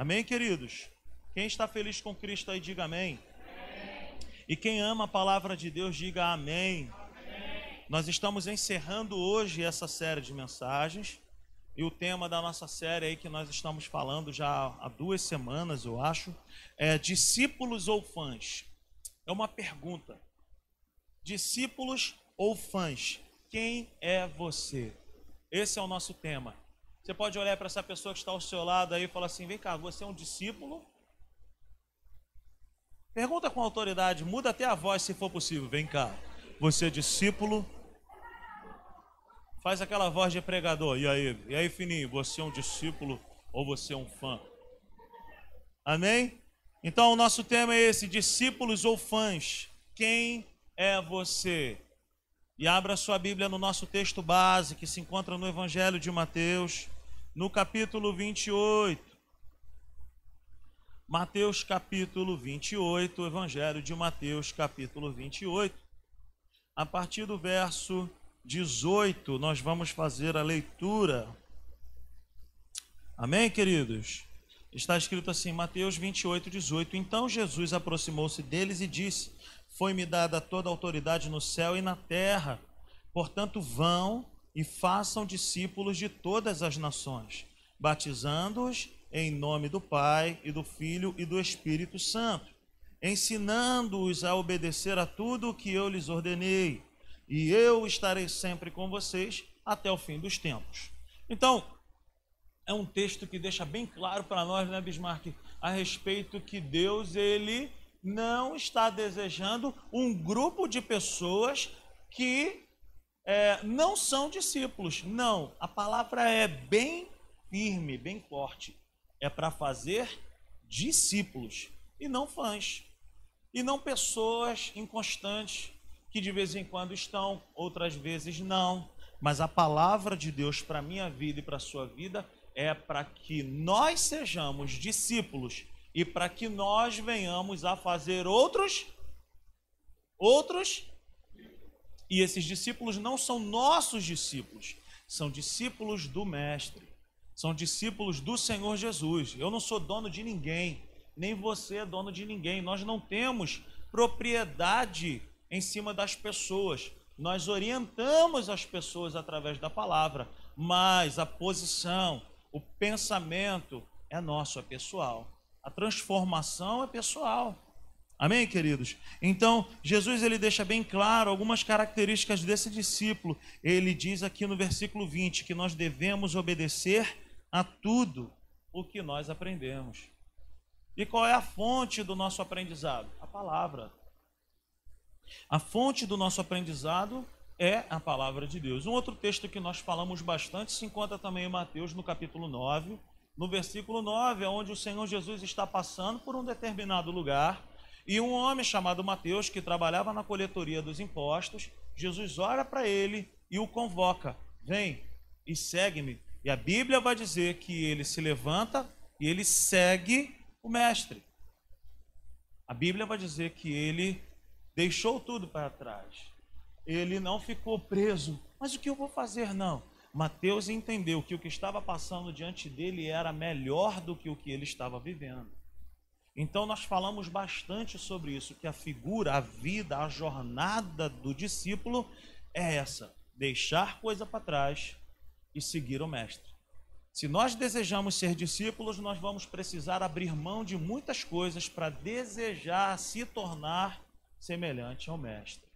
Amém, queridos? Quem está feliz com Cristo aí, diga amém. E quem ama a palavra de Deus, diga amém. amém. Nós estamos encerrando hoje essa série de mensagens. E o tema da nossa série aí que nós estamos falando já há duas semanas, eu acho, é discípulos ou fãs? É uma pergunta. Discípulos ou fãs? Quem é você? Esse é o nosso tema. Você pode olhar para essa pessoa que está ao seu lado aí e falar assim: vem cá, você é um discípulo? Pergunta com autoridade, muda até a voz se for possível. Vem cá, você é discípulo? Faz aquela voz de pregador. E aí, e aí, fininho, você é um discípulo ou você é um fã? Amém? Então, o nosso tema é esse: discípulos ou fãs? Quem é você? E abra sua Bíblia no nosso texto base, que se encontra no Evangelho de Mateus, no capítulo 28. Mateus capítulo 28, Evangelho de Mateus capítulo 28. A partir do verso 18, nós vamos fazer a leitura. Amém, queridos? Está escrito assim, Mateus 28, 18. Então Jesus aproximou-se deles e disse: Foi-me dada toda a autoridade no céu e na terra. Portanto, vão e façam discípulos de todas as nações, batizando-os em nome do Pai e do Filho e do Espírito Santo, ensinando-os a obedecer a tudo o que eu lhes ordenei, e eu estarei sempre com vocês até o fim dos tempos. Então, é um texto que deixa bem claro para nós, né, Bismarck, a respeito que Deus ele não está desejando um grupo de pessoas que é, não são discípulos. Não, a palavra é bem firme, bem forte. É para fazer discípulos e não fãs. E não pessoas inconstantes que de vez em quando estão, outras vezes não. Mas a palavra de Deus para a minha vida e para a sua vida é para que nós sejamos discípulos e para que nós venhamos a fazer outros outros e esses discípulos não são nossos discípulos, são discípulos do Mestre, são discípulos do Senhor Jesus. Eu não sou dono de ninguém, nem você é dono de ninguém. Nós não temos propriedade em cima das pessoas. Nós orientamos as pessoas através da palavra, mas a posição, o pensamento é nosso, é pessoal. A transformação é pessoal. Amém, queridos? Então, Jesus ele deixa bem claro algumas características desse discípulo. Ele diz aqui no versículo 20 que nós devemos obedecer a tudo o que nós aprendemos. E qual é a fonte do nosso aprendizado? A palavra. A fonte do nosso aprendizado é a palavra de Deus. Um outro texto que nós falamos bastante se encontra também em Mateus, no capítulo 9, no versículo 9, onde o Senhor Jesus está passando por um determinado lugar e um homem chamado Mateus, que trabalhava na coletoria dos impostos, Jesus olha para ele e o convoca: Vem e segue-me. E a Bíblia vai dizer que ele se levanta e ele segue o Mestre. A Bíblia vai dizer que ele deixou tudo para trás. Ele não ficou preso. Mas o que eu vou fazer? Não. Mateus entendeu que o que estava passando diante dele era melhor do que o que ele estava vivendo. Então nós falamos bastante sobre isso, que a figura, a vida, a jornada do discípulo é essa: deixar coisa para trás e seguir o mestre. Se nós desejamos ser discípulos, nós vamos precisar abrir mão de muitas coisas para desejar se tornar semelhante ao mestre.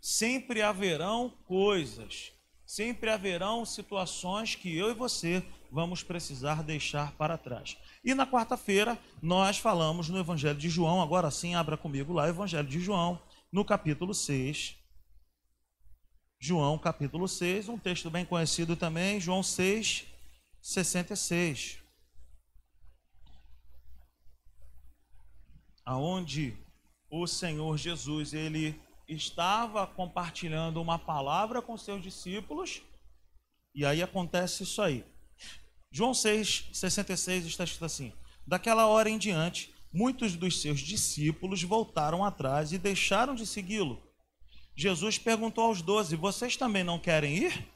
Sempre haverão coisas, sempre haverão situações que eu e você vamos precisar deixar para trás. E na quarta-feira nós falamos no Evangelho de João, agora sim, abra comigo lá, Evangelho de João, no capítulo 6. João, capítulo 6, um texto bem conhecido também, João 6, 66. Aonde o Senhor Jesus, ele estava compartilhando uma palavra com seus discípulos, e aí acontece isso aí. João 6, 66 está escrito assim: Daquela hora em diante, muitos dos seus discípulos voltaram atrás e deixaram de segui-lo. Jesus perguntou aos doze: Vocês também não querem ir?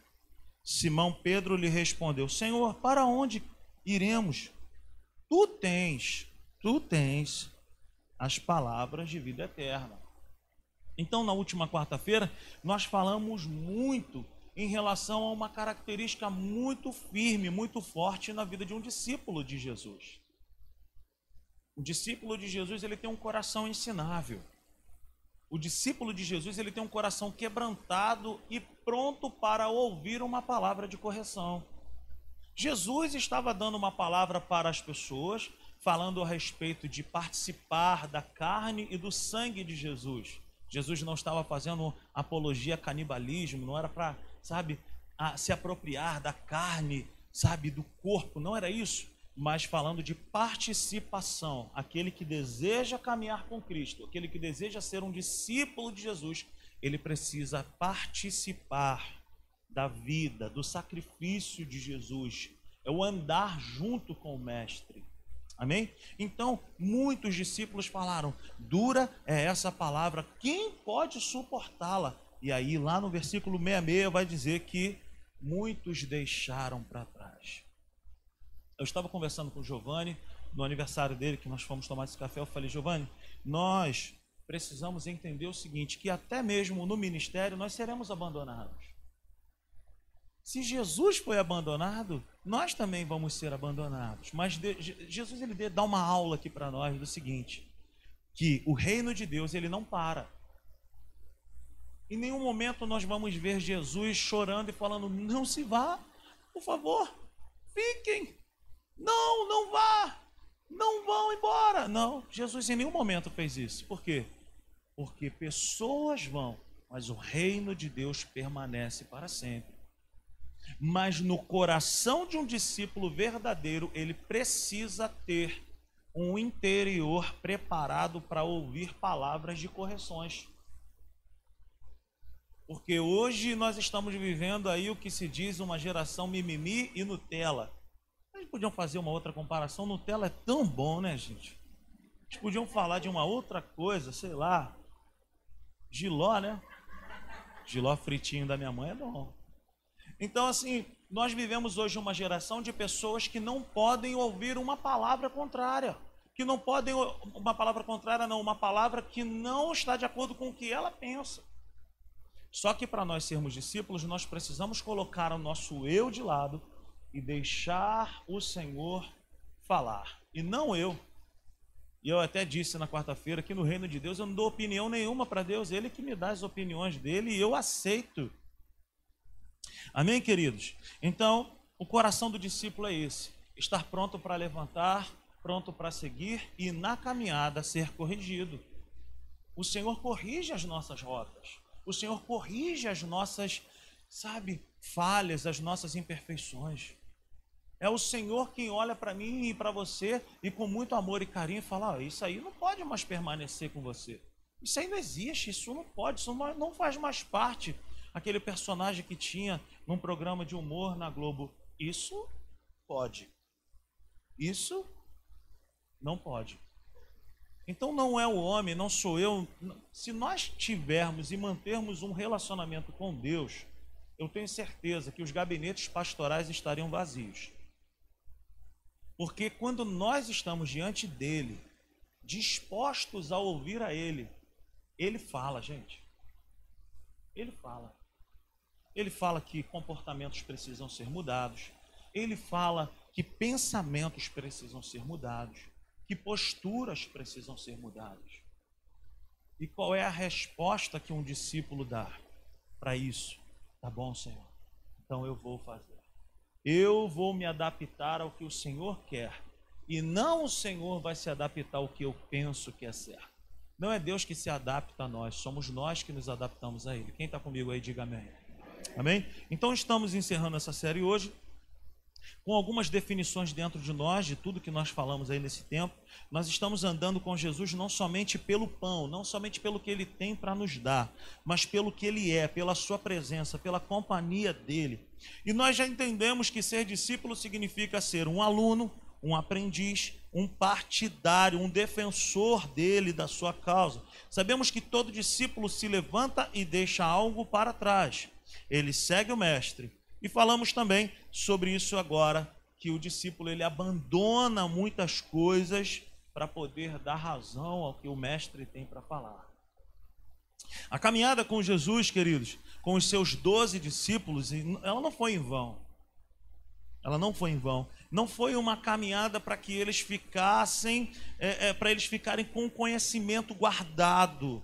Simão Pedro lhe respondeu: Senhor, para onde iremos? tu tens, tu tens as palavras de vida eterna. Então, na última quarta-feira, nós falamos muito em relação a uma característica muito firme, muito forte na vida de um discípulo de Jesus. O discípulo de Jesus, ele tem um coração ensinável. O discípulo de Jesus, ele tem um coração quebrantado e pronto para ouvir uma palavra de correção. Jesus estava dando uma palavra para as pessoas, falando a respeito de participar da carne e do sangue de Jesus. Jesus não estava fazendo apologia a canibalismo, não era para, sabe, se apropriar da carne, sabe, do corpo, não era isso mas falando de participação. Aquele que deseja caminhar com Cristo, aquele que deseja ser um discípulo de Jesus, ele precisa participar da vida, do sacrifício de Jesus. É o andar junto com o Mestre. Amém? Então, muitos discípulos falaram: dura é essa palavra, quem pode suportá-la? E aí, lá no versículo 66, vai dizer que muitos deixaram para trás. Eu estava conversando com o Giovanni no aniversário dele, que nós fomos tomar esse café. Eu falei, Giovanni, nós precisamos entender o seguinte: que até mesmo no ministério nós seremos abandonados. Se Jesus foi abandonado, nós também vamos ser abandonados. Mas Jesus ele dá uma aula aqui para nós do seguinte: que o reino de Deus ele não para. Em nenhum momento nós vamos ver Jesus chorando e falando: não se vá, por favor, fiquem. Não, não vá. Não vão embora. Não, Jesus em nenhum momento fez isso. Por quê? Porque pessoas vão, mas o reino de Deus permanece para sempre. Mas no coração de um discípulo verdadeiro, ele precisa ter um interior preparado para ouvir palavras de correções. Porque hoje nós estamos vivendo aí o que se diz uma geração mimimi e Nutella. Eles podiam fazer uma outra comparação. Nutella é tão bom, né, gente? Eles podiam falar de uma outra coisa, sei lá. Giló, né? Giló fritinho da minha mãe é bom. Então, assim, nós vivemos hoje uma geração de pessoas que não podem ouvir uma palavra contrária. Que não podem, uma palavra contrária, não, uma palavra que não está de acordo com o que ela pensa. Só que para nós sermos discípulos, nós precisamos colocar o nosso eu de lado e deixar o Senhor falar, e não eu. E eu até disse na quarta-feira que no reino de Deus eu não dou opinião nenhuma para Deus, Ele que me dá as opiniões dele e eu aceito. Amém, queridos? Então, o coração do discípulo é esse: estar pronto para levantar, pronto para seguir e na caminhada ser corrigido. O Senhor corrige as nossas rotas, o Senhor corrige as nossas, sabe, falhas, as nossas imperfeições. É o Senhor quem olha para mim e para você e com muito amor e carinho fala: oh, Isso aí não pode mais permanecer com você. Isso aí não existe, isso não pode, isso não faz mais parte. Aquele personagem que tinha num programa de humor na Globo. Isso pode. Isso não pode. Então não é o homem, não sou eu. Se nós tivermos e mantermos um relacionamento com Deus, eu tenho certeza que os gabinetes pastorais estariam vazios. Porque quando nós estamos diante dele, dispostos a ouvir a ele, ele fala, gente. Ele fala. Ele fala que comportamentos precisam ser mudados. Ele fala que pensamentos precisam ser mudados, que posturas precisam ser mudadas. E qual é a resposta que um discípulo dá para isso? Tá bom, Senhor. Então eu vou fazer. Eu vou me adaptar ao que o Senhor quer. E não o Senhor vai se adaptar ao que eu penso que é certo. Não é Deus que se adapta a nós, somos nós que nos adaptamos a Ele. Quem está comigo aí, diga amém. Amém? Então estamos encerrando essa série hoje com algumas definições dentro de nós, de tudo que nós falamos aí nesse tempo. Nós estamos andando com Jesus não somente pelo pão, não somente pelo que ele tem para nos dar, mas pelo que ele é, pela sua presença, pela companhia dele. E nós já entendemos que ser discípulo significa ser um aluno, um aprendiz, um partidário, um defensor dele, da sua causa. Sabemos que todo discípulo se levanta e deixa algo para trás. Ele segue o mestre e falamos também sobre isso agora, que o discípulo ele abandona muitas coisas para poder dar razão ao que o mestre tem para falar. A caminhada com Jesus, queridos, com os seus doze discípulos, ela não foi em vão. Ela não foi em vão. Não foi uma caminhada para que eles ficassem, é, é, para eles ficarem com conhecimento guardado.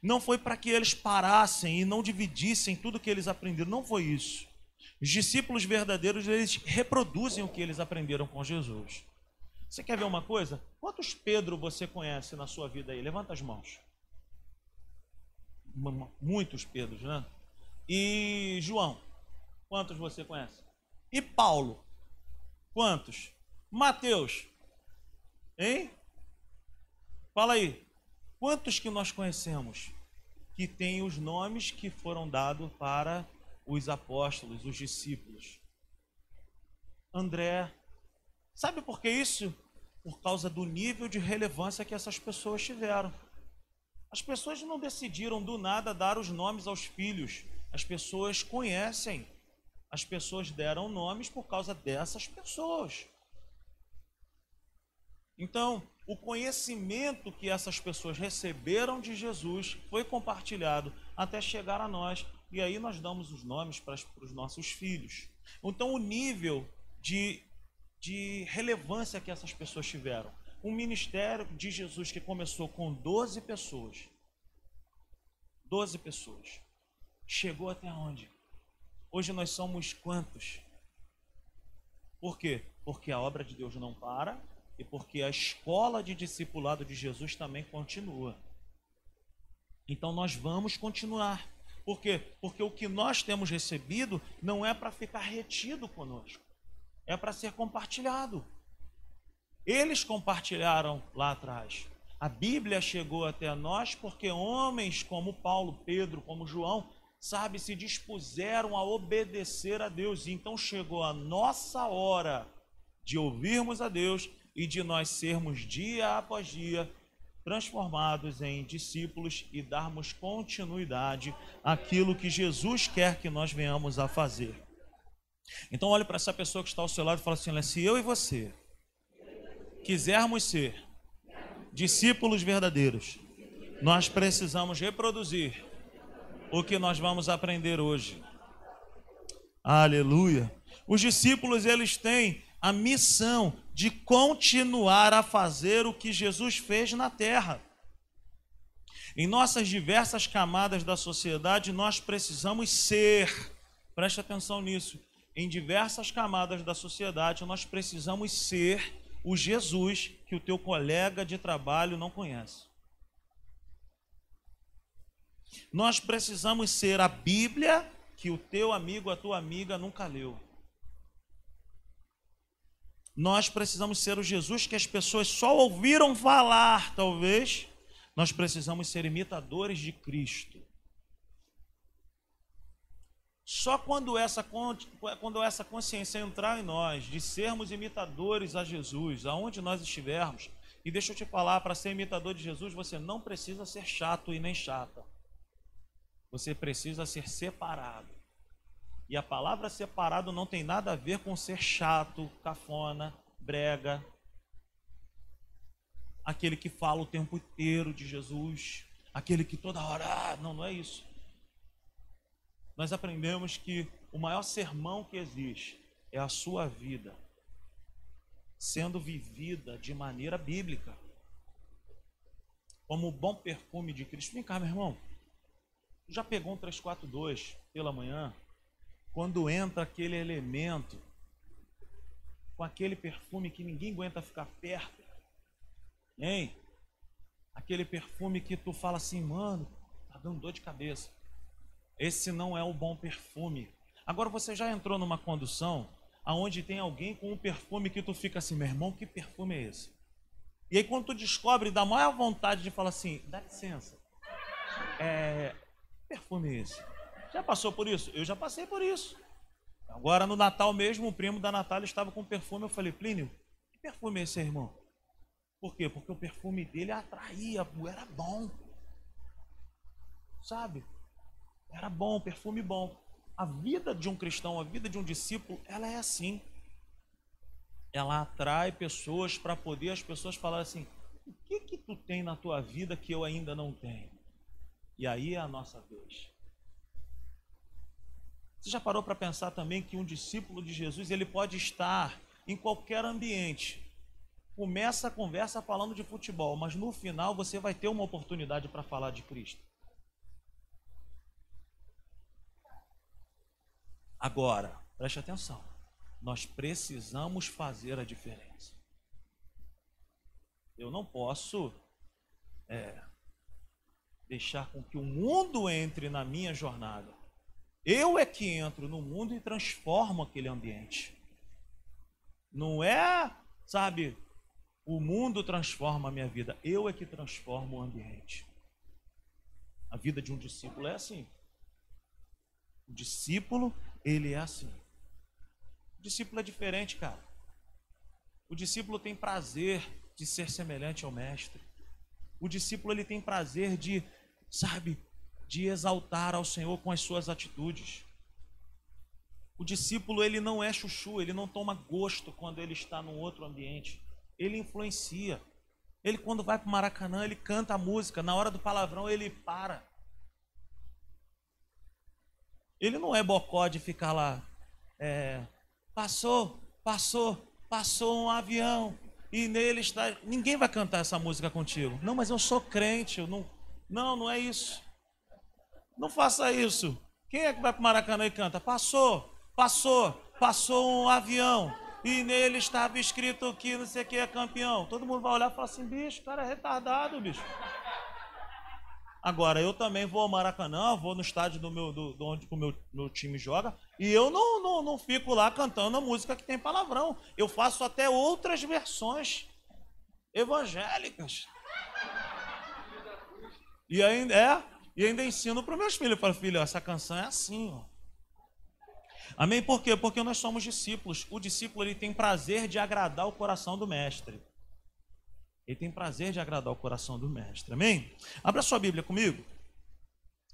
Não foi para que eles parassem e não dividissem tudo que eles aprenderam. Não foi isso. Os discípulos verdadeiros, eles reproduzem o que eles aprenderam com Jesus. Você quer ver uma coisa? Quantos Pedro você conhece na sua vida aí? Levanta as mãos. Muitos Pedros, né? E João, quantos você conhece? E Paulo, quantos? Mateus, hein? Fala aí, quantos que nós conhecemos que têm os nomes que foram dados para os apóstolos, os discípulos? André, sabe por que isso? Por causa do nível de relevância que essas pessoas tiveram. As pessoas não decidiram do nada dar os nomes aos filhos. As pessoas conhecem. As pessoas deram nomes por causa dessas pessoas. Então, o conhecimento que essas pessoas receberam de Jesus foi compartilhado até chegar a nós. E aí nós damos os nomes para, os nossos filhos. Então, o nível de, de relevância que essas pessoas tiveram um ministério de Jesus que começou com 12 pessoas. 12 pessoas. Chegou até onde? Hoje nós somos quantos? Por quê? Porque a obra de Deus não para e porque a escola de discipulado de Jesus também continua. Então nós vamos continuar. Por quê? Porque o que nós temos recebido não é para ficar retido conosco, é para ser compartilhado. Eles compartilharam lá atrás. A Bíblia chegou até nós porque homens como Paulo, Pedro, como João, sabe, se dispuseram a obedecer a Deus. Então chegou a nossa hora de ouvirmos a Deus e de nós sermos dia após dia transformados em discípulos e darmos continuidade àquilo que Jesus quer que nós venhamos a fazer. Então olhe para essa pessoa que está ao seu lado e fala assim: se eu e você quisermos ser discípulos verdadeiros, nós precisamos reproduzir o que nós vamos aprender hoje. Aleluia. Os discípulos eles têm a missão de continuar a fazer o que Jesus fez na terra. Em nossas diversas camadas da sociedade, nós precisamos ser, preste atenção nisso, em diversas camadas da sociedade, nós precisamos ser o Jesus que o teu colega de trabalho não conhece. Nós precisamos ser a Bíblia que o teu amigo, a tua amiga nunca leu. Nós precisamos ser o Jesus que as pessoas só ouviram falar, talvez. Nós precisamos ser imitadores de Cristo. Só quando essa, quando essa consciência entrar em nós, de sermos imitadores a Jesus, aonde nós estivermos, e deixa eu te falar, para ser imitador de Jesus, você não precisa ser chato e nem chata. Você precisa ser separado. E a palavra separado não tem nada a ver com ser chato, cafona, brega. Aquele que fala o tempo inteiro de Jesus, aquele que toda hora, ah, não, não é isso nós aprendemos que o maior sermão que existe é a sua vida sendo vivida de maneira bíblica, como o bom perfume de Cristo. Vem cá, meu irmão. Já pegou um 342 pela manhã? Quando entra aquele elemento com aquele perfume que ninguém aguenta ficar perto, hein? Aquele perfume que tu fala assim, mano, tá dando dor de cabeça. Esse não é o bom perfume. Agora você já entrou numa condução aonde tem alguém com um perfume que tu fica assim, meu irmão, que perfume é esse? E aí quando tu descobre, dá maior vontade de falar assim, dá licença, é, que perfume é esse? Já passou por isso? Eu já passei por isso. Agora no Natal mesmo, o primo da Natália estava com perfume, eu falei, Plínio, que perfume é esse, irmão? Por quê? Porque o perfume dele atraía, era bom. Sabe? Era bom, perfume bom. A vida de um cristão, a vida de um discípulo, ela é assim. ela atrai pessoas para poder as pessoas falarem assim: o que que tu tem na tua vida que eu ainda não tenho? E aí é a nossa vez. Você já parou para pensar também que um discípulo de Jesus ele pode estar em qualquer ambiente. Começa a conversa falando de futebol, mas no final você vai ter uma oportunidade para falar de Cristo. Agora, preste atenção. Nós precisamos fazer a diferença. Eu não posso é, deixar com que o mundo entre na minha jornada. Eu é que entro no mundo e transformo aquele ambiente. Não é, sabe, o mundo transforma a minha vida, eu é que transformo o ambiente. A vida de um discípulo é assim. O discípulo ele é assim. O discípulo é diferente, cara. O discípulo tem prazer de ser semelhante ao mestre. O discípulo ele tem prazer de, sabe, de exaltar ao Senhor com as suas atitudes. O discípulo ele não é chuchu, ele não toma gosto quando ele está num outro ambiente. Ele influencia. Ele quando vai para o Maracanã, ele canta a música, na hora do palavrão ele para. Ele não é bocó de ficar lá. É, passou, passou, passou um avião e nele está. Ninguém vai cantar essa música contigo. Não, mas eu sou crente. Eu não, não, não é isso. Não faça isso. Quem é que vai para o Maracanã e canta? Passou, passou, passou um avião e nele estava escrito que não sei o que é campeão. Todo mundo vai olhar e falar assim: bicho, o cara é retardado, bicho. Agora, eu também vou ao Maracanã, vou no estádio do meu, do, do onde o meu, meu time joga, e eu não, não, não fico lá cantando a música que tem palavrão. Eu faço até outras versões evangélicas. E ainda, é, e ainda ensino para os meus filhos. Eu falo, filho, essa canção é assim. Ó. Amém? Por quê? Porque nós somos discípulos. O discípulo ele tem prazer de agradar o coração do mestre. Ele tem prazer de agradar o coração do mestre. Amém? Abra sua Bíblia comigo.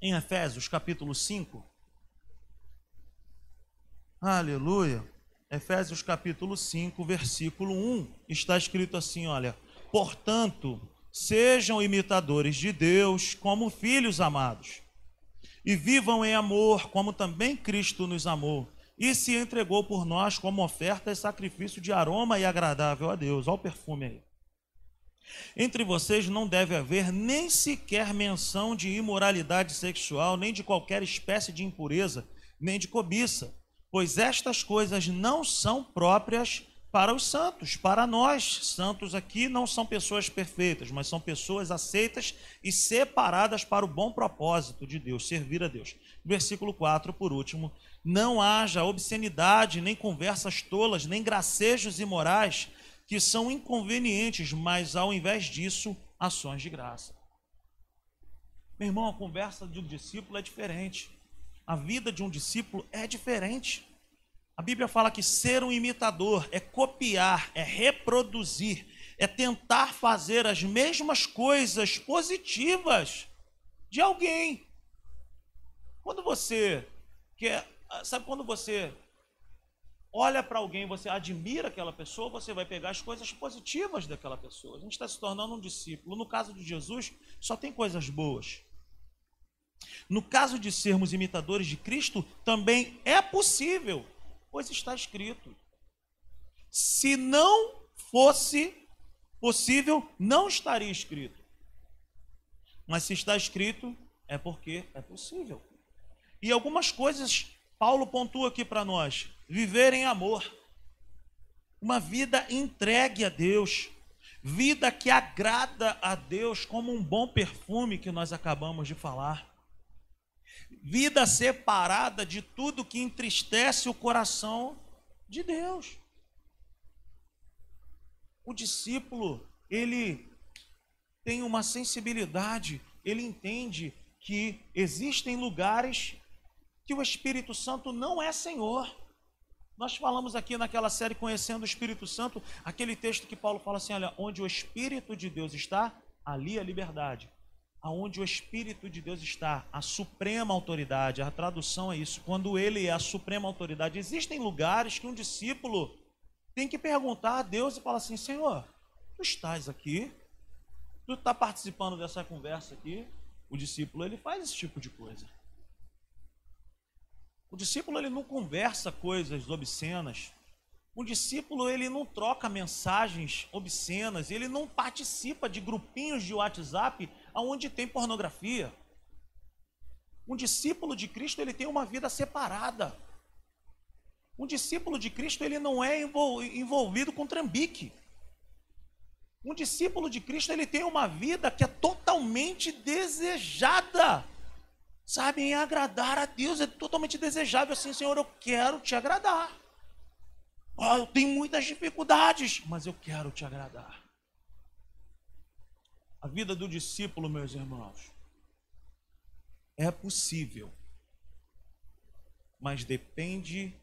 Em Efésios, capítulo 5. Aleluia. Efésios, capítulo 5, versículo 1. Está escrito assim: olha. Portanto, sejam imitadores de Deus como filhos amados. E vivam em amor, como também Cristo nos amou e se entregou por nós como oferta e sacrifício de aroma e agradável a Deus. Olha o perfume aí. Entre vocês não deve haver nem sequer menção de imoralidade sexual, nem de qualquer espécie de impureza, nem de cobiça, pois estas coisas não são próprias para os santos, para nós. Santos aqui não são pessoas perfeitas, mas são pessoas aceitas e separadas para o bom propósito de Deus, servir a Deus. Versículo 4, por último: Não haja obscenidade, nem conversas tolas, nem gracejos imorais que são inconvenientes, mas ao invés disso, ações de graça. Meu irmão, a conversa de um discípulo é diferente. A vida de um discípulo é diferente. A Bíblia fala que ser um imitador é copiar, é reproduzir, é tentar fazer as mesmas coisas positivas de alguém. Quando você quer, sabe quando você olha para alguém, você admira aquela pessoa, você vai pegar as coisas positivas daquela pessoa. A gente está se tornando um discípulo. No caso de Jesus, só tem coisas boas. No caso de sermos imitadores de Cristo, também é possível, pois está escrito. Se não fosse possível, não estaria escrito. Mas se está escrito, é porque é possível. E algumas coisas Paulo pontua aqui para nós: viver em amor, uma vida entregue a Deus, vida que agrada a Deus, como um bom perfume que nós acabamos de falar, vida separada de tudo que entristece o coração de Deus. O discípulo, ele tem uma sensibilidade, ele entende que existem lugares que o Espírito Santo não é Senhor. Nós falamos aqui naquela série Conhecendo o Espírito Santo, aquele texto que Paulo fala assim: olha, onde o Espírito de Deus está, ali a liberdade. Aonde o Espírito de Deus está, a suprema autoridade, a tradução é isso, quando ele é a suprema autoridade. Existem lugares que um discípulo tem que perguntar a Deus e falar assim: Senhor, tu estás aqui, tu está participando dessa conversa aqui. O discípulo ele faz esse tipo de coisa. O discípulo ele não conversa coisas obscenas. O discípulo ele não troca mensagens obscenas, ele não participa de grupinhos de WhatsApp aonde tem pornografia. Um discípulo de Cristo ele tem uma vida separada. Um discípulo de Cristo ele não é envolvido com trambique. Um discípulo de Cristo ele tem uma vida que é totalmente desejada sabe, em agradar a Deus é totalmente desejável assim, Senhor, eu quero te agradar. Oh, eu tenho muitas dificuldades, mas eu quero te agradar. A vida do discípulo, meus irmãos, é possível, mas depende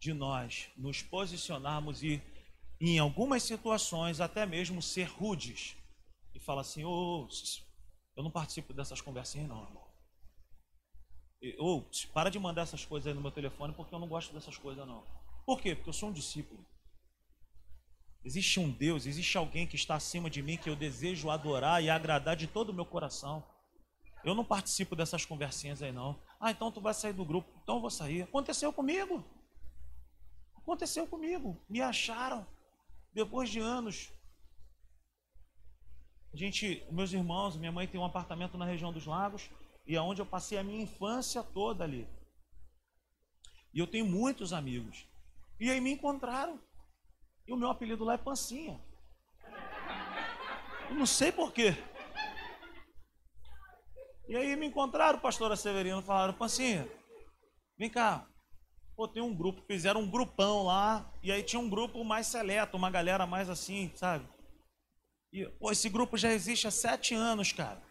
de nós nos posicionarmos e, em algumas situações, até mesmo ser rudes e falar assim: ô, oh, eu não participo dessas conversinhas, não, irmão. Ou para de mandar essas coisas aí no meu telefone porque eu não gosto dessas coisas não. Por quê? Porque eu sou um discípulo. Existe um Deus, existe alguém que está acima de mim que eu desejo adorar e agradar de todo o meu coração. Eu não participo dessas conversinhas aí não. Ah, então tu vai sair do grupo. Então eu vou sair. Aconteceu comigo. Aconteceu comigo. Me acharam depois de anos. A gente, meus irmãos, minha mãe tem um apartamento na região dos lagos e aonde é eu passei a minha infância toda ali. E eu tenho muitos amigos. E aí me encontraram. E o meu apelido lá é Pancinha. Eu não sei porquê. E aí me encontraram, pastora Severino, falaram, Pancinha, vem cá. Pô, tem um grupo, fizeram um grupão lá, e aí tinha um grupo mais seleto, uma galera mais assim, sabe? E, pô, esse grupo já existe há sete anos, cara.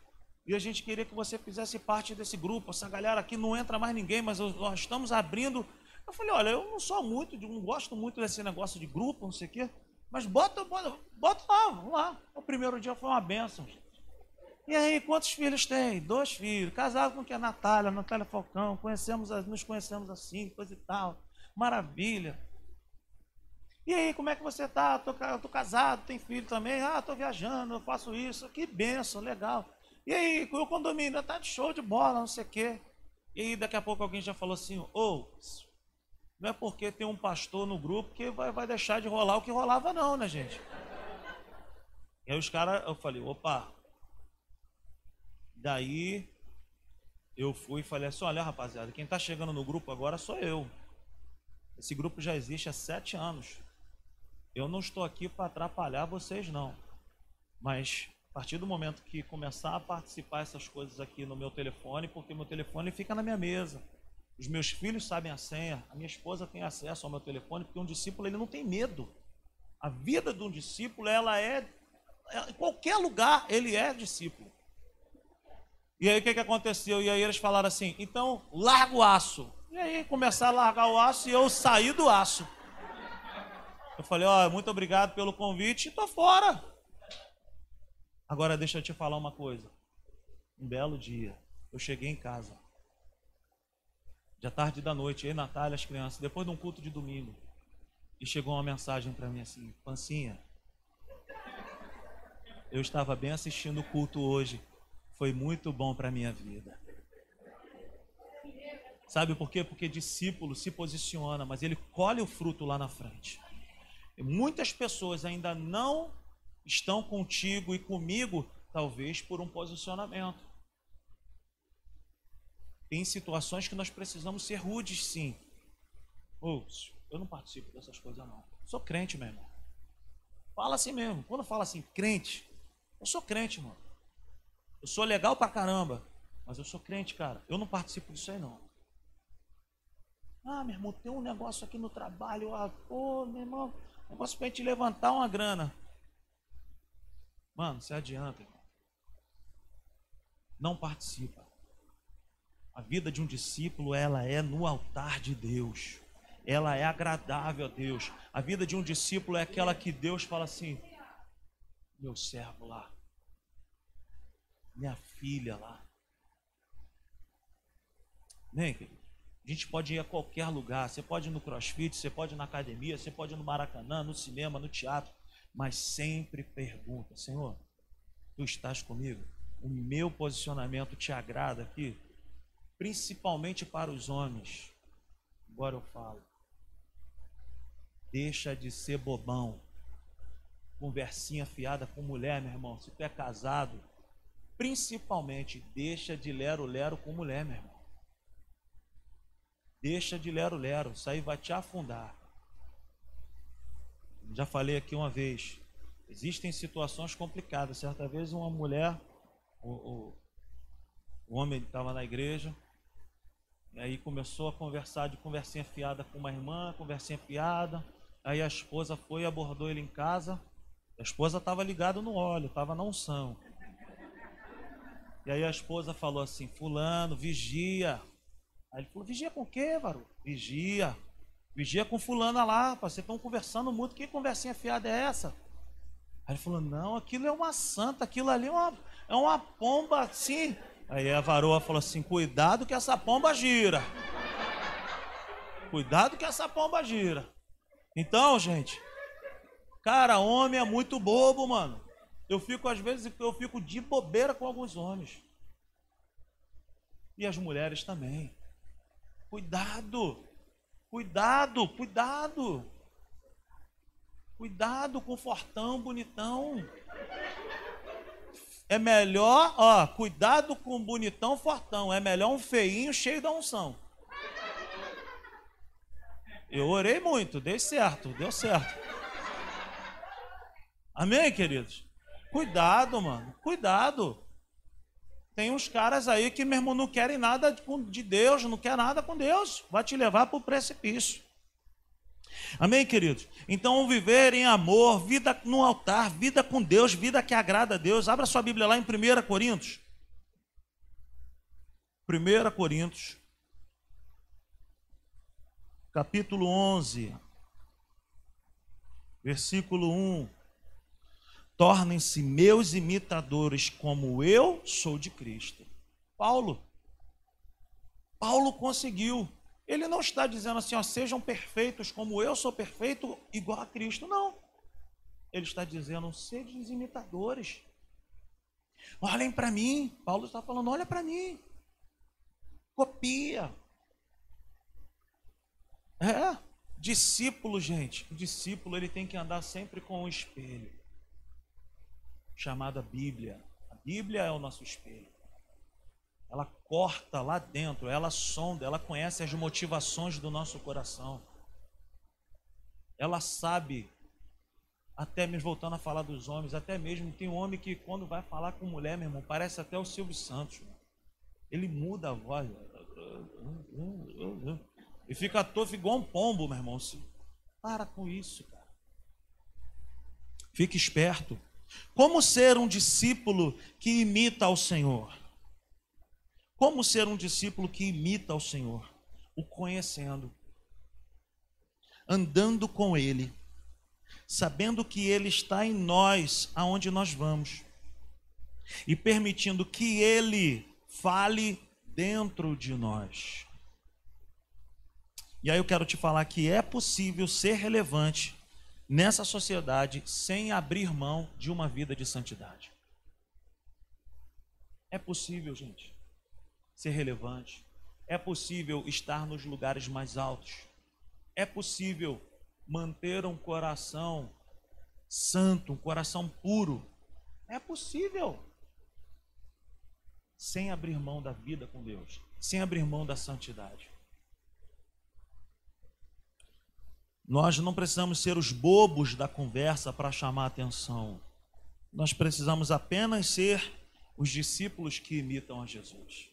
E a gente queria que você fizesse parte desse grupo. Essa galera aqui não entra mais ninguém, mas nós estamos abrindo. Eu falei, olha, eu não sou muito, não gosto muito desse negócio de grupo, não sei o quê. Mas bota, bota, bota lá, vamos lá. O primeiro dia foi uma benção. E aí, quantos filhos tem? Dois filhos. Casado com que é Natália, Natália Falcão. Conhecemos, nos conhecemos assim, coisa e tal. Maravilha. E aí, como é que você tá? Tô, eu tô casado, tem filho também. Ah, tô viajando, eu faço isso. Que benção, legal. E aí, o condomínio tá de show de bola, não sei o quê. E aí, daqui a pouco alguém já falou assim: ô, oh, não é porque tem um pastor no grupo que vai, vai deixar de rolar o que rolava, não, né, gente? E aí os caras, eu falei: opa. Daí eu fui e falei assim: olha, rapaziada, quem tá chegando no grupo agora sou eu. Esse grupo já existe há sete anos. Eu não estou aqui para atrapalhar vocês, não. Mas a partir do momento que começar a participar essas coisas aqui no meu telefone, porque meu telefone fica na minha mesa. Os meus filhos sabem a senha, a minha esposa tem acesso ao meu telefone, porque um discípulo ele não tem medo. A vida de um discípulo, ela é, é em qualquer lugar ele é discípulo. E aí o que, que aconteceu? E aí eles falaram assim: então larga o aço. E aí começaram a largar o aço e eu saí do aço. Eu falei: ó, oh, muito obrigado pelo convite, estou fora. Agora deixa eu te falar uma coisa. Um belo dia, eu cheguei em casa. Já tarde da noite, eu e Natália, as crianças, depois de um culto de domingo. E chegou uma mensagem para mim assim: Pancinha, eu estava bem assistindo o culto hoje. Foi muito bom para a minha vida. Sabe por quê? Porque discípulo se posiciona, mas ele colhe o fruto lá na frente. E muitas pessoas ainda não estão contigo e comigo, talvez por um posicionamento. Tem situações que nós precisamos ser rudes, sim. Ouço, eu não participo dessas coisas, não. Sou crente, meu irmão. Fala assim mesmo. Quando fala assim, crente, eu sou crente, mano. Eu sou legal pra caramba. Mas eu sou crente, cara. Eu não participo disso aí, não. Ah, meu irmão, tem um negócio aqui no trabalho. Ah, pô, meu irmão, negócio pra gente levantar uma grana. Mano, se adianta, irmão. Não participa. A vida de um discípulo, ela é no altar de Deus. Ela é agradável a Deus. A vida de um discípulo é aquela que Deus fala assim: meu servo lá, minha filha lá. Nem, querido. A gente pode ir a qualquer lugar. Você pode ir no crossfit, você pode ir na academia, você pode ir no Maracanã, no cinema, no teatro. Mas sempre pergunta: Senhor, tu estás comigo? O meu posicionamento te agrada aqui? Principalmente para os homens. Agora eu falo. Deixa de ser bobão. Conversinha fiada com mulher, meu irmão. Se tu é casado, principalmente deixa de lero-lero com mulher, meu irmão. Deixa de lero-lero, isso aí vai te afundar. Já falei aqui uma vez. Existem situações complicadas. Certa vez uma mulher, o, o, o homem estava na igreja, aí começou a conversar de conversinha fiada com uma irmã, conversinha fiada. Aí a esposa foi e abordou ele em casa. A esposa estava ligada no óleo, estava na unção. E aí a esposa falou assim: Fulano, vigia. Aí ele falou: Vigia com o quê, Varu? Vigia. Vigia com fulana lá, vocês estão conversando muito. Que conversinha fiada é essa? Aí ele falou: Não, aquilo é uma santa, aquilo ali é uma, é uma pomba assim. Aí a varoa falou assim: Cuidado que essa pomba gira. Cuidado que essa pomba gira. Então, gente, cara, homem é muito bobo, mano. Eu fico, às vezes, eu fico de bobeira com alguns homens. E as mulheres também. Cuidado. Cuidado, cuidado. Cuidado com o fortão bonitão. É melhor, ó, cuidado com o bonitão fortão. É melhor um feinho cheio da unção. Eu orei muito, deu certo, deu certo. Amém, queridos? Cuidado, mano, cuidado. Tem uns caras aí que, meu irmão, não querem nada de Deus, não quer nada com Deus, vai te levar para o precipício. Amém, queridos? Então, viver em amor, vida no altar, vida com Deus, vida que agrada a Deus. Abra sua Bíblia lá em 1 Coríntios. 1 Coríntios, capítulo 11, versículo 1. Tornem-se meus imitadores, como eu sou de Cristo. Paulo. Paulo conseguiu. Ele não está dizendo assim, ó, sejam perfeitos como eu sou perfeito, igual a Cristo. Não. Ele está dizendo, sejam imitadores. Olhem para mim. Paulo está falando, olha para mim. Copia. É, discípulo, gente, o discípulo ele tem que andar sempre com o espelho, chamada Bíblia. A Bíblia é o nosso espelho. Ela corta lá dentro, ela sonda, ela conhece as motivações do nosso coração. Ela sabe, até mesmo voltando a falar dos homens, até mesmo tem um homem que quando vai falar com mulher, meu irmão, parece até o Silvio Santos. Ele muda a voz. E fica todo igual um pombo, meu irmão. Para com isso, cara. Fique esperto. Como ser um discípulo que imita ao Senhor? Como ser um discípulo que imita ao Senhor? O conhecendo, andando com Ele, sabendo que Ele está em nós, aonde nós vamos, e permitindo que Ele fale dentro de nós. E aí eu quero te falar que é possível ser relevante nessa sociedade sem abrir mão de uma vida de santidade. É possível, gente, ser relevante. É possível estar nos lugares mais altos. É possível manter um coração santo, um coração puro. É possível. Sem abrir mão da vida com Deus, sem abrir mão da santidade. Nós não precisamos ser os bobos da conversa para chamar atenção. Nós precisamos apenas ser os discípulos que imitam a Jesus.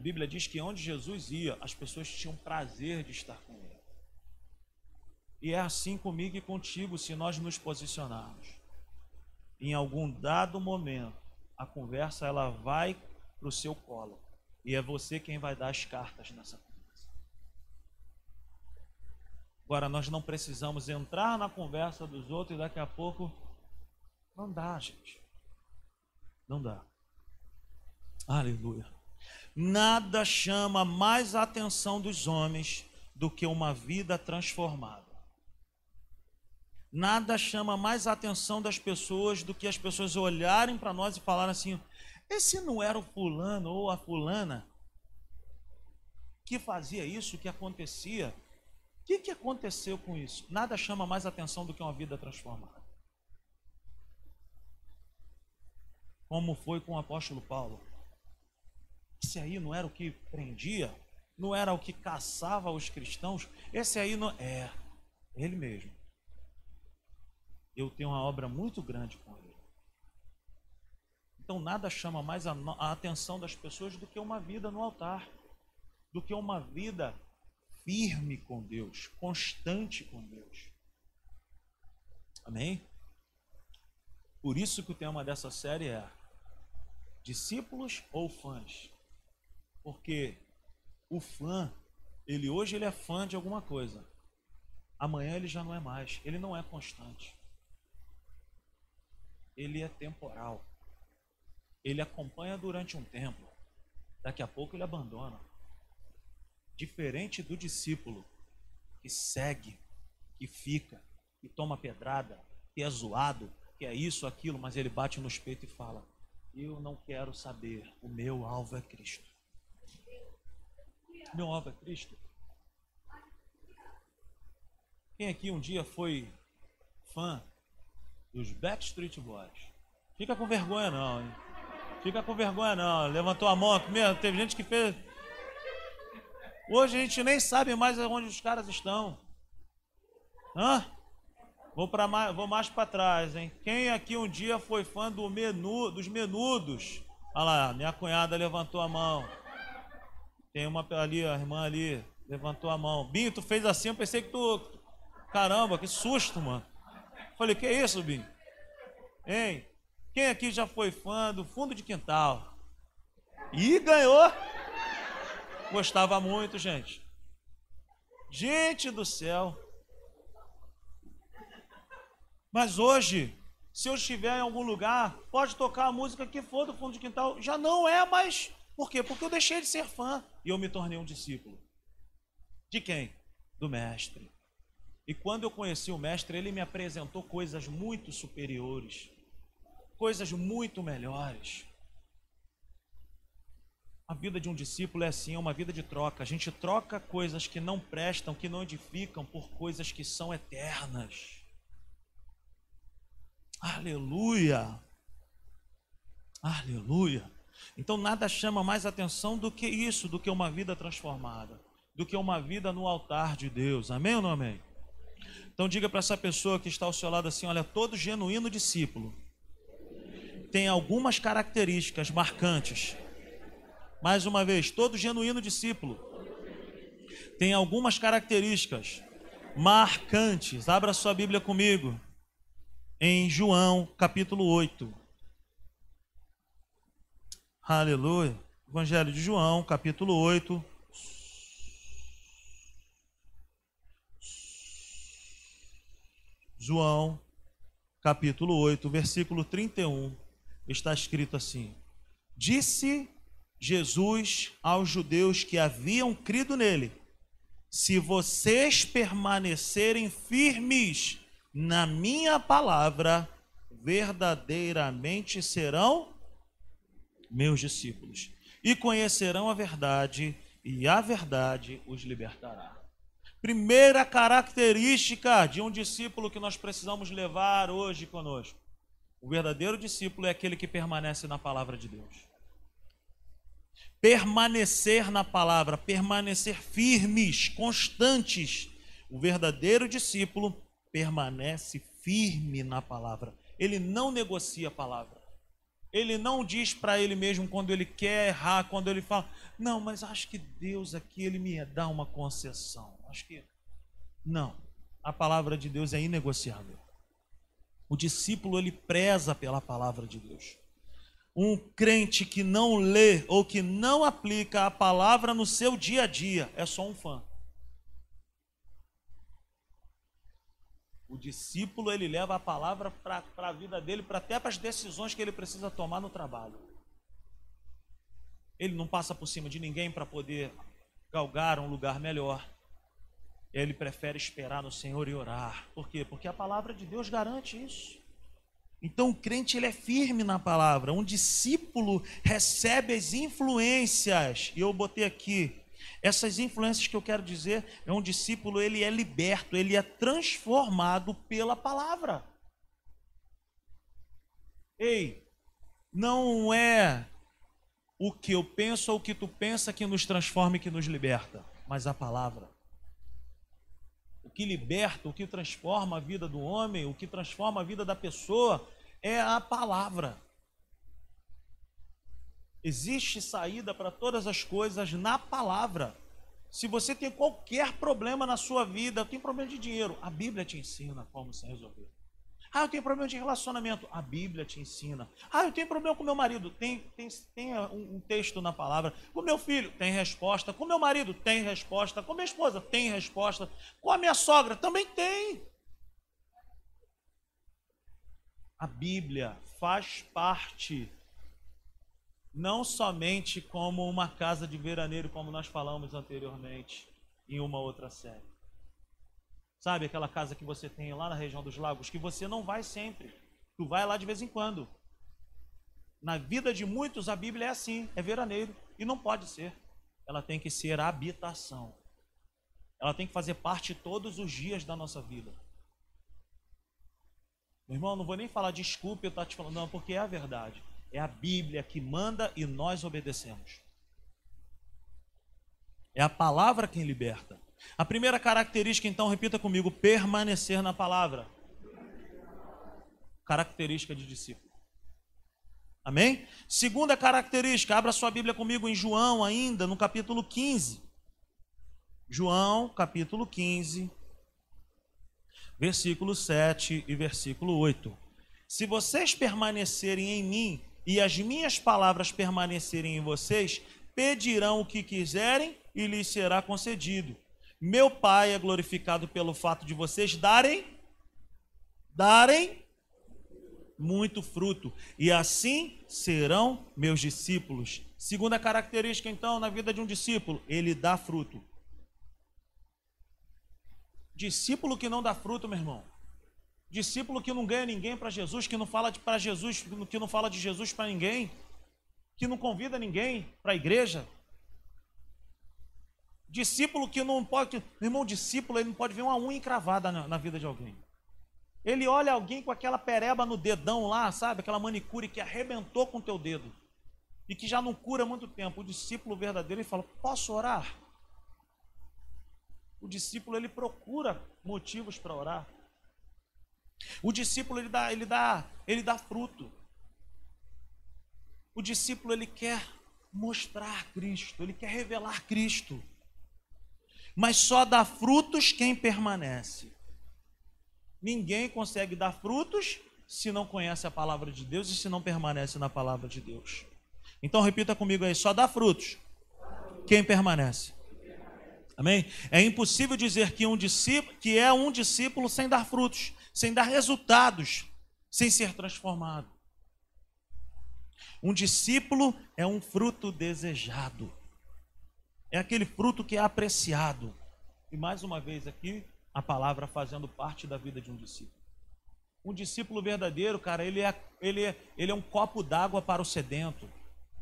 A Bíblia diz que onde Jesus ia, as pessoas tinham prazer de estar com ele. E é assim comigo e contigo se nós nos posicionarmos. Em algum dado momento, a conversa ela vai para o seu colo. E é você quem vai dar as cartas nessa conversa. Agora, nós não precisamos entrar na conversa dos outros e daqui a pouco. Não dá, gente. Não dá. Aleluia. Nada chama mais a atenção dos homens do que uma vida transformada. Nada chama mais a atenção das pessoas do que as pessoas olharem para nós e falarem assim: esse não era o fulano ou a fulana que fazia isso, que acontecia. O que, que aconteceu com isso? Nada chama mais atenção do que uma vida transformada. Como foi com o apóstolo Paulo. Esse aí não era o que prendia, não era o que caçava os cristãos. Esse aí não. É, ele mesmo. Eu tenho uma obra muito grande com ele. Então nada chama mais a, a atenção das pessoas do que uma vida no altar do que uma vida firme com Deus, constante com Deus. Amém? Por isso que o tema dessa série é discípulos ou fãs? Porque o fã, ele hoje ele é fã de alguma coisa. Amanhã ele já não é mais, ele não é constante. Ele é temporal. Ele acompanha durante um tempo. Daqui a pouco ele abandona. Diferente do discípulo que segue, que fica, que toma pedrada, que é zoado, que é isso, aquilo, mas ele bate no peito e fala: Eu não quero saber, o meu alvo é Cristo. Alvo é Cristo. Quem aqui um dia foi fã dos Backstreet Boys? Fica com vergonha não, hein? Fica com vergonha não. Levantou a mão, mesmo, teve gente que fez Hoje a gente nem sabe mais onde os caras estão. Hã? Vou, pra mais, vou mais para trás, hein? Quem aqui um dia foi fã do menu, dos menudos? Olha lá, minha cunhada levantou a mão. Tem uma ali, a irmã ali, levantou a mão. Binho, tu fez assim, eu pensei que tu. Caramba, que susto, mano. Falei, que isso, Binho? Hein? Quem aqui já foi fã do fundo de quintal? E ganhou! Gostava muito, gente. Gente do céu. Mas hoje, se eu estiver em algum lugar, pode tocar a música que for do fundo de quintal. Já não é mais. Por quê? Porque eu deixei de ser fã e eu me tornei um discípulo. De quem? Do mestre. E quando eu conheci o mestre, ele me apresentou coisas muito superiores, coisas muito melhores. A vida de um discípulo é assim, é uma vida de troca. A gente troca coisas que não prestam, que não edificam, por coisas que são eternas. Aleluia! Aleluia! Então nada chama mais atenção do que isso, do que uma vida transformada, do que uma vida no altar de Deus. Amém ou não amém? Então diga para essa pessoa que está ao seu lado assim: olha, todo genuíno discípulo tem algumas características marcantes mais uma vez, todo genuíno discípulo tem algumas características marcantes. Abra sua Bíblia comigo em João, capítulo 8. Aleluia. Evangelho de João, capítulo 8. João, capítulo 8, versículo 31, está escrito assim: Disse Jesus aos judeus que haviam crido nele: Se vocês permanecerem firmes na minha palavra, verdadeiramente serão meus discípulos e conhecerão a verdade, e a verdade os libertará. Primeira característica de um discípulo que nós precisamos levar hoje conosco. O verdadeiro discípulo é aquele que permanece na palavra de Deus permanecer na palavra, permanecer firmes, constantes. O verdadeiro discípulo permanece firme na palavra. Ele não negocia a palavra. Ele não diz para ele mesmo quando ele quer errar, quando ele fala: "Não, mas acho que Deus aqui ele me dá uma concessão". Acho que não. A palavra de Deus é inegociável. O discípulo ele preza pela palavra de Deus um crente que não lê ou que não aplica a palavra no seu dia a dia é só um fã. O discípulo ele leva a palavra para a vida dele, para até para as decisões que ele precisa tomar no trabalho. Ele não passa por cima de ninguém para poder galgar um lugar melhor. Ele prefere esperar no Senhor e orar. Por quê? Porque a palavra de Deus garante isso. Então o crente ele é firme na palavra. Um discípulo recebe as influências. E eu botei aqui essas influências que eu quero dizer é um discípulo ele é liberto, ele é transformado pela palavra. Ei, não é o que eu penso ou o que tu pensa que nos transforma e que nos liberta, mas a palavra. O que liberta, o que transforma a vida do homem, o que transforma a vida da pessoa é a palavra. Existe saída para todas as coisas na palavra. Se você tem qualquer problema na sua vida, tem problema de dinheiro, a Bíblia te ensina como se resolver. Ah, eu tenho problema de relacionamento. A Bíblia te ensina. Ah, eu tenho problema com meu marido. Tem, tem, tem um, um texto na palavra. Com meu filho, tem resposta. Com meu marido, tem resposta. Com minha esposa, tem resposta. Com a minha sogra, também tem. A Bíblia faz parte, não somente como uma casa de veraneiro, como nós falamos anteriormente em uma outra série Sabe aquela casa que você tem lá na região dos lagos, que você não vai sempre. Tu vai lá de vez em quando. Na vida de muitos, a Bíblia é assim, é veraneiro. E não pode ser. Ela tem que ser habitação. Ela tem que fazer parte todos os dias da nossa vida. Meu irmão, não vou nem falar desculpe eu estar te falando, não, porque é a verdade. É a Bíblia que manda e nós obedecemos. É a palavra quem liberta. A primeira característica, então, repita comigo: permanecer na palavra. Característica de discípulo. Amém? Segunda característica, abra sua Bíblia comigo em João, ainda, no capítulo 15. João, capítulo 15, versículo 7 e versículo 8. Se vocês permanecerem em mim e as minhas palavras permanecerem em vocês, pedirão o que quiserem e lhes será concedido. Meu Pai é glorificado pelo fato de vocês darem darem muito fruto, e assim serão meus discípulos. Segunda característica, então, na vida de um discípulo, ele dá fruto. Discípulo que não dá fruto, meu irmão. Discípulo que não ganha ninguém para Jesus, que não fala para Jesus, que não fala de Jesus para ninguém, que não convida ninguém para a igreja, Discípulo que não pode. Meu irmão, discípulo, ele não pode ver uma unha encravada na, na vida de alguém. Ele olha alguém com aquela pereba no dedão lá, sabe? Aquela manicure que arrebentou com o teu dedo. E que já não cura há muito tempo. O discípulo verdadeiro, ele fala: Posso orar? O discípulo, ele procura motivos para orar. O discípulo, ele dá, ele dá, ele dá fruto. O discípulo, ele quer mostrar Cristo, ele quer revelar Cristo mas só dá frutos quem permanece. Ninguém consegue dar frutos se não conhece a palavra de Deus e se não permanece na palavra de Deus. Então repita comigo aí, só dá frutos quem permanece. Amém? É impossível dizer que um discípulo, que é um discípulo sem dar frutos, sem dar resultados, sem ser transformado. Um discípulo é um fruto desejado. É aquele fruto que é apreciado. E mais uma vez aqui, a palavra fazendo parte da vida de um discípulo. Um discípulo verdadeiro, cara, ele é, ele é, ele é um copo d'água para o sedento.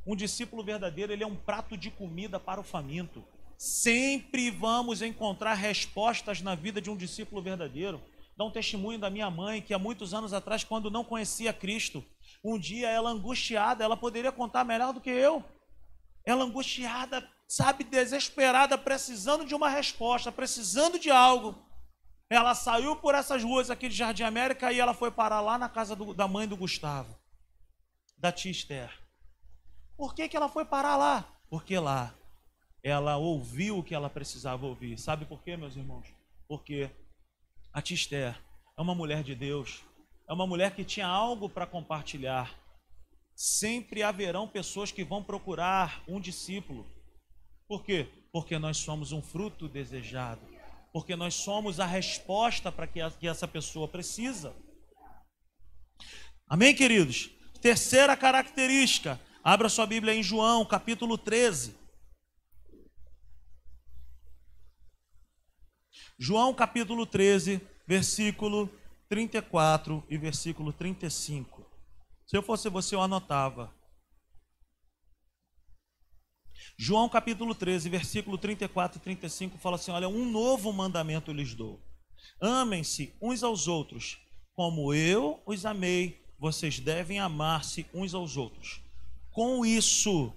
Um discípulo verdadeiro, ele é um prato de comida para o faminto. Sempre vamos encontrar respostas na vida de um discípulo verdadeiro. Dá um testemunho da minha mãe, que há muitos anos atrás, quando não conhecia Cristo, um dia ela angustiada, ela poderia contar melhor do que eu. Ela angustiada, sabe, desesperada, precisando de uma resposta, precisando de algo. Ela saiu por essas ruas aqui de Jardim América e ela foi parar lá na casa do, da mãe do Gustavo, da tia Esther. Por que, que ela foi parar lá? Porque lá ela ouviu o que ela precisava ouvir. Sabe por quê, meus irmãos? Porque a Esther é uma mulher de Deus, é uma mulher que tinha algo para compartilhar. Sempre haverão pessoas que vão procurar um discípulo por quê? Porque nós somos um fruto desejado. Porque nós somos a resposta para que essa pessoa precisa. Amém, queridos? Terceira característica: Abra sua Bíblia em João, capítulo 13. João, capítulo 13, versículo 34 e versículo 35. Se eu fosse você, eu anotava. João capítulo 13, versículo 34 e 35 fala assim: Olha, um novo mandamento lhes dou. Amem-se uns aos outros, como eu os amei, vocês devem amar-se uns aos outros. Com isso,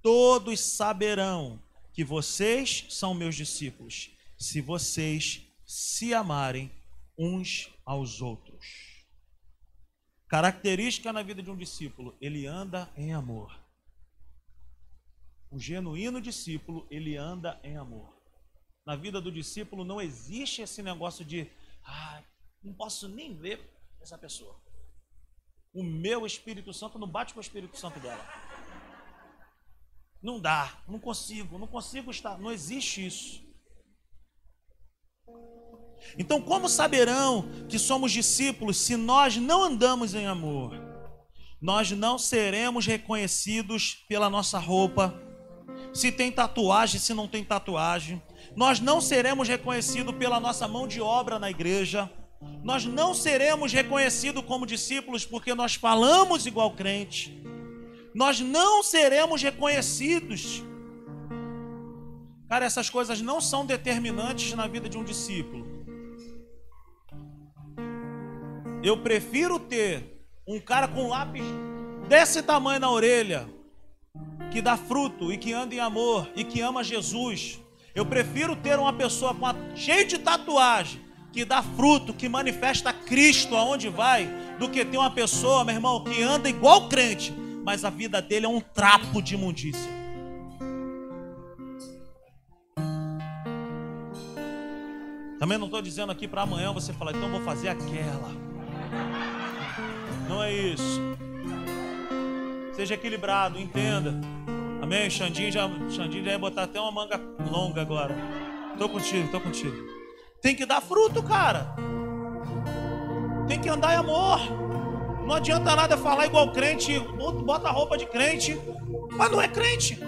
todos saberão que vocês são meus discípulos, se vocês se amarem uns aos outros. Característica na vida de um discípulo, ele anda em amor. O genuíno discípulo, ele anda em amor. Na vida do discípulo não existe esse negócio de, ah, não posso nem ver essa pessoa. O meu Espírito Santo não bate com o Espírito Santo dela. Não dá, não consigo, não consigo estar, não existe isso. Então, como saberão que somos discípulos se nós não andamos em amor? Nós não seremos reconhecidos pela nossa roupa, se tem tatuagem, se não tem tatuagem. Nós não seremos reconhecidos pela nossa mão de obra na igreja. Nós não seremos reconhecidos como discípulos porque nós falamos igual crente. Nós não seremos reconhecidos. Cara, essas coisas não são determinantes na vida de um discípulo. Eu prefiro ter um cara com lápis desse tamanho na orelha, que dá fruto e que anda em amor e que ama Jesus. Eu prefiro ter uma pessoa com a, cheia de tatuagem, que dá fruto, que manifesta Cristo aonde vai, do que ter uma pessoa, meu irmão, que anda igual crente, mas a vida dele é um trapo de imundícia. Também não estou dizendo aqui para amanhã você falar, então vou fazer aquela. Não é isso. Seja equilibrado, entenda. Amém? Xandinho já, Xandinho já ia botar até uma manga longa agora. Tô contigo, tô contigo. Tem que dar fruto, cara. Tem que andar em amor. Não adianta nada falar igual crente, bota a roupa de crente, mas não é crente.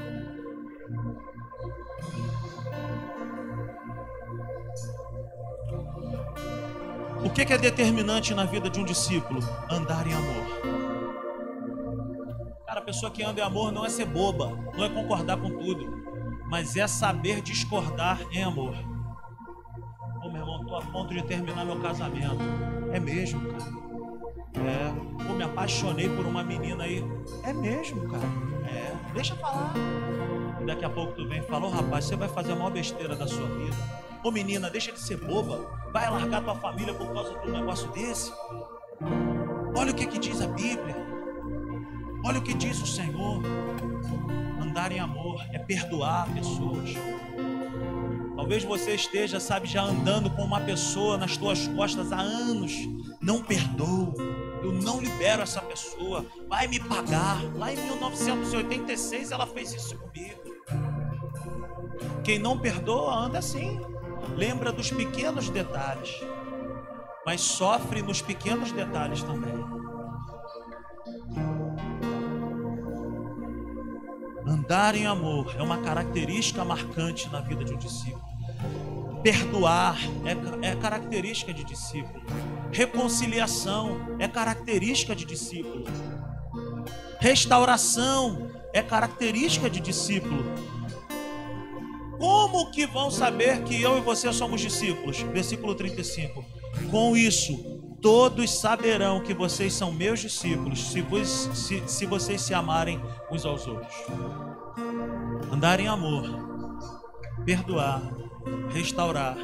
O que é determinante na vida de um discípulo? Andar em amor. Cara, a pessoa que anda em amor não é ser boba, não é concordar com tudo, mas é saber discordar em amor. Ô meu irmão, estou a ponto de terminar meu casamento. É mesmo, cara. É. Pô, me apaixonei por uma menina aí. É mesmo, cara. É. Deixa falar. Daqui a pouco tu vem e fala, ô rapaz, você vai fazer a maior besteira da sua vida. Ô menina, deixa de ser boba. Vai largar tua família por causa de um negócio desse. Olha o que, que diz a Bíblia. Olha o que diz o Senhor. Andar em amor é perdoar pessoas. Talvez você esteja, sabe, já andando com uma pessoa nas tuas costas há anos. Não perdoa. Eu não libero essa pessoa. Vai me pagar. Lá em 1986 ela fez isso comigo. Quem não perdoa anda assim lembra dos pequenos detalhes, mas sofre nos pequenos detalhes também. Andar em amor é uma característica marcante na vida de um discípulo. Perdoar é, é característica de discípulo. Reconciliação é característica de discípulo. Restauração é característica de discípulo. Como que vão saber que eu e você somos discípulos? Versículo 35. Com isso, todos saberão que vocês são meus discípulos, se, vos, se, se vocês se amarem uns aos outros. Andar em amor, perdoar, restaurar,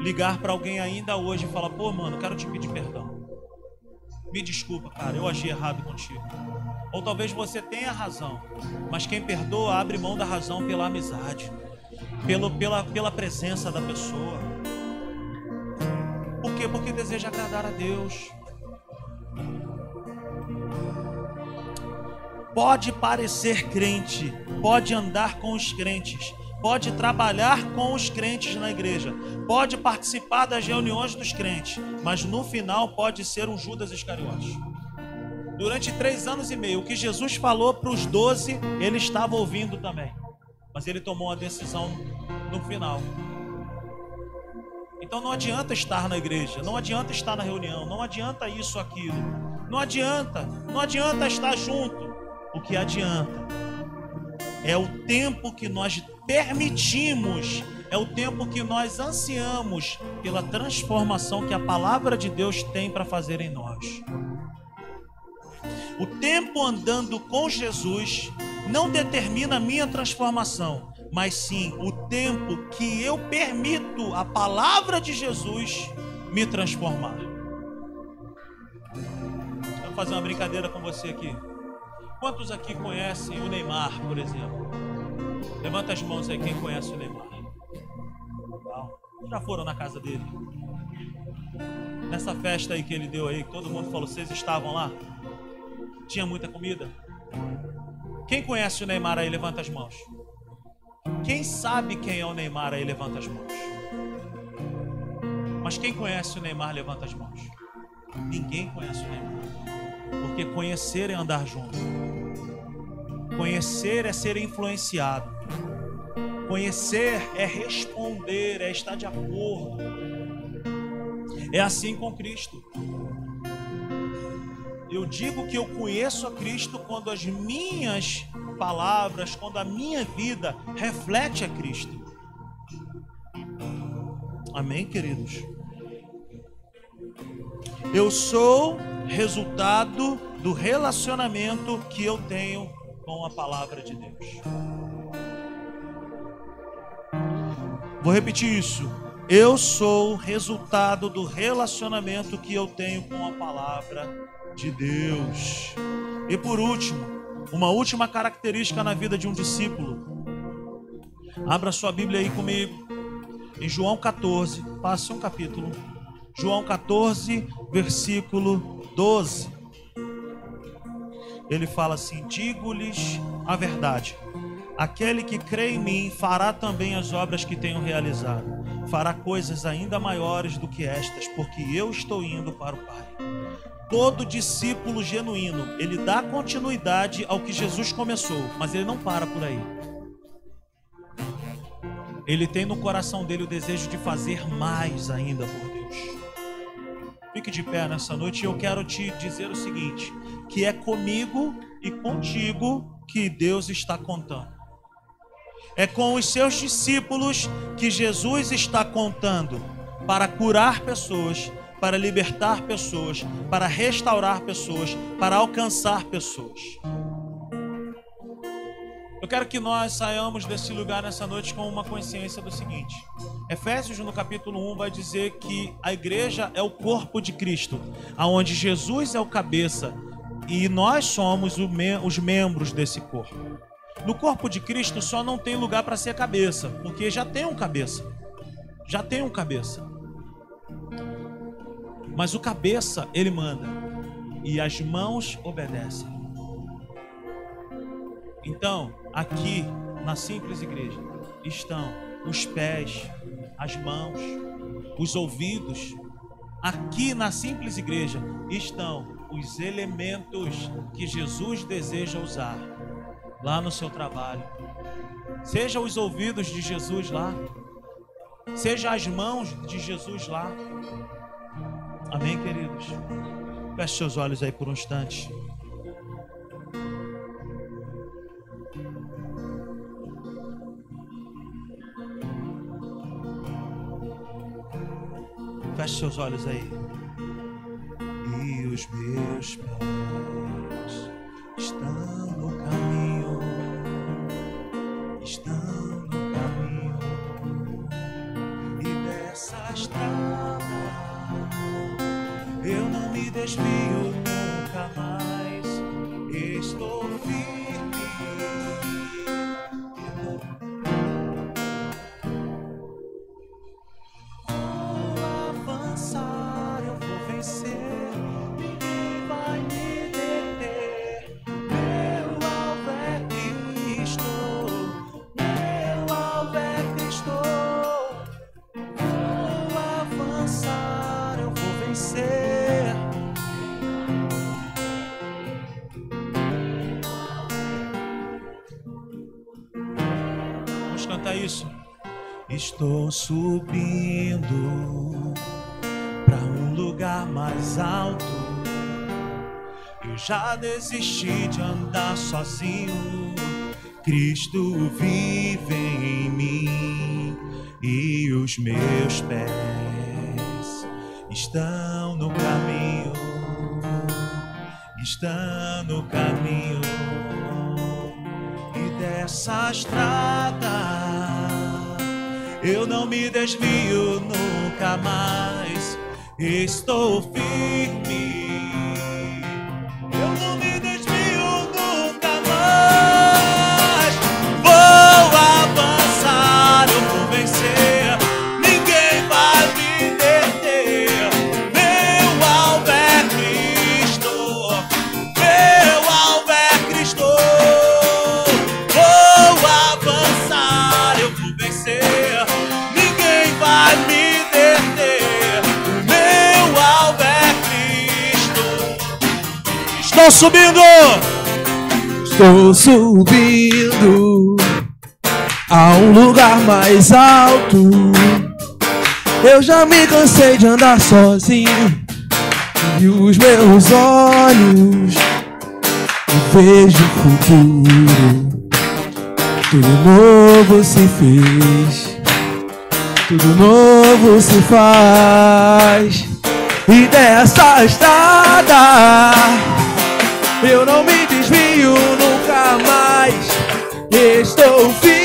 ligar para alguém ainda hoje e falar: pô, mano, quero te pedir perdão. Me desculpa, cara, eu agi errado contigo. Ou talvez você tenha razão, mas quem perdoa abre mão da razão pela amizade pelo, pela, pela presença da pessoa. Por quê? Porque deseja agradar a Deus. Pode parecer crente, pode andar com os crentes, pode trabalhar com os crentes na igreja, pode participar das reuniões dos crentes, mas no final pode ser um Judas Iscariotes. Durante três anos e meio, o que Jesus falou para os doze, ele estava ouvindo também. Mas ele tomou uma decisão no final. Então não adianta estar na igreja, não adianta estar na reunião, não adianta isso, aquilo. Não adianta, não adianta estar junto. O que adianta é o tempo que nós permitimos, é o tempo que nós ansiamos pela transformação que a palavra de Deus tem para fazer em nós. O tempo andando com Jesus não determina a minha transformação, mas sim o tempo que eu permito a palavra de Jesus me transformar. Vou fazer uma brincadeira com você aqui. Quantos aqui conhecem o Neymar, por exemplo? Levanta as mãos aí quem conhece o Neymar. Já foram na casa dele? Nessa festa aí que ele deu aí, todo mundo falou, vocês estavam lá? Tinha muita comida? Quem conhece o Neymar aí, levanta as mãos. Quem sabe quem é o Neymar aí, levanta as mãos. Mas quem conhece o Neymar, levanta as mãos. Ninguém conhece o Neymar. Porque conhecer é andar junto. Conhecer é ser influenciado. Conhecer é responder, é estar de acordo. É assim com Cristo. Eu digo que eu conheço a Cristo quando as minhas palavras, quando a minha vida reflete a Cristo. Amém, queridos? Eu sou resultado do relacionamento que eu tenho com a palavra de Deus. Vou repetir isso. Eu sou resultado do relacionamento que eu tenho com a palavra de Deus. E por último, uma última característica na vida de um discípulo. Abra sua Bíblia aí comigo. Em João 14, passe um capítulo. João 14, versículo 12. Ele fala assim: Digo-lhes a verdade. Aquele que crê em mim fará também as obras que tenho realizado. Fará coisas ainda maiores do que estas, porque eu estou indo para o Pai todo discípulo genuíno, ele dá continuidade ao que Jesus começou, mas ele não para por aí. Ele tem no coração dele o desejo de fazer mais ainda por Deus. Fique de pé nessa noite e eu quero te dizer o seguinte: que é comigo e contigo que Deus está contando. É com os seus discípulos que Jesus está contando para curar pessoas, para libertar pessoas, para restaurar pessoas, para alcançar pessoas. Eu quero que nós saiamos desse lugar nessa noite com uma consciência do seguinte: Efésios no capítulo 1 vai dizer que a igreja é o corpo de Cristo, aonde Jesus é o cabeça e nós somos os membros desse corpo. No corpo de Cristo só não tem lugar para ser cabeça, porque já tem um cabeça. Já tem um cabeça. Mas o cabeça, ele manda. E as mãos obedecem. Então, aqui na simples igreja estão os pés, as mãos, os ouvidos. Aqui na simples igreja estão os elementos que Jesus deseja usar lá no seu trabalho. Seja os ouvidos de Jesus lá, seja as mãos de Jesus lá, Amém, queridos? Feche seus olhos aí por um instante. Feche seus olhos aí. E os meus pés estão no estão no caminho, e dessa estrada eu não me desvio Estou subindo para um lugar mais alto. Eu já desisti de andar sozinho. Cristo vive em mim e os meus pés estão no caminho, estão no caminho e dessa estrada eu não me desvio nunca mais, estou firme. Estou subindo. Estou subindo a um lugar mais alto. Eu já me cansei de andar sozinho. E os meus olhos vejo o futuro. Tudo novo se fez. Tudo novo se faz. E dessa estrada eu não me desvio nunca mais. Estou firme.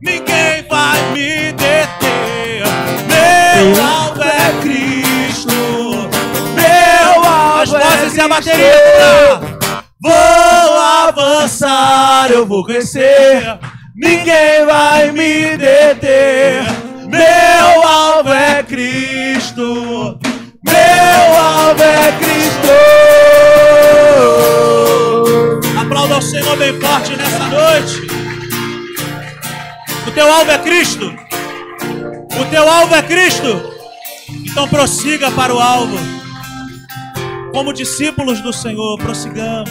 Ninguém vai me deter. Meu alvo é Cristo, meu alvo As vozes é Cristo. e a bateria. Vou avançar, eu vou vencer ninguém vai me deter. Meu alvo é Cristo, meu alvo é Cristo. Aplauda o Senhor bem forte nessa noite. Teu alvo é Cristo. O teu alvo é Cristo. Então prossiga para o alvo. Como discípulos do Senhor, prossigamos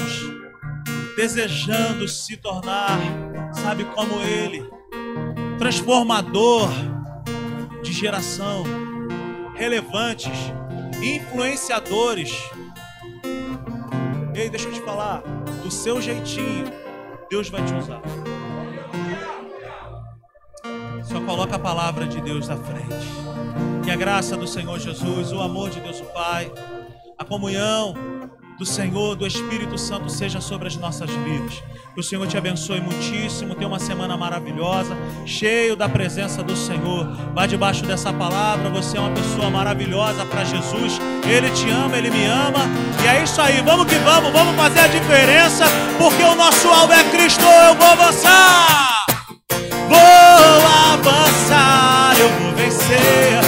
desejando se tornar, sabe como ele, transformador de geração, relevantes, influenciadores. Ei, deixa eu te falar, do seu jeitinho, Deus vai te usar. Só coloca a palavra de Deus na frente. Que a graça do Senhor Jesus, o amor de Deus o Pai, a comunhão do Senhor, do Espírito Santo seja sobre as nossas vidas. Que o Senhor te abençoe muitíssimo. Tenha uma semana maravilhosa, cheio da presença do Senhor. Vá debaixo dessa palavra. Você é uma pessoa maravilhosa para Jesus. Ele te ama, ele me ama. E é isso aí. Vamos que vamos, vamos fazer a diferença, porque o nosso alvo é Cristo. Eu vou avançar. Vou avançar, eu vou vencer.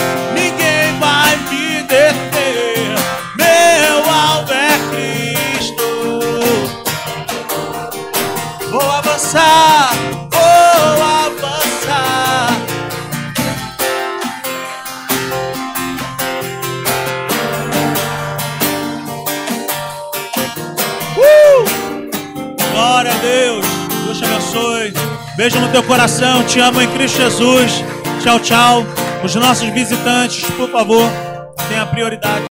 Beijo no teu coração, te amo em Cristo Jesus. Tchau, tchau. Os nossos visitantes, por favor, tenha prioridade.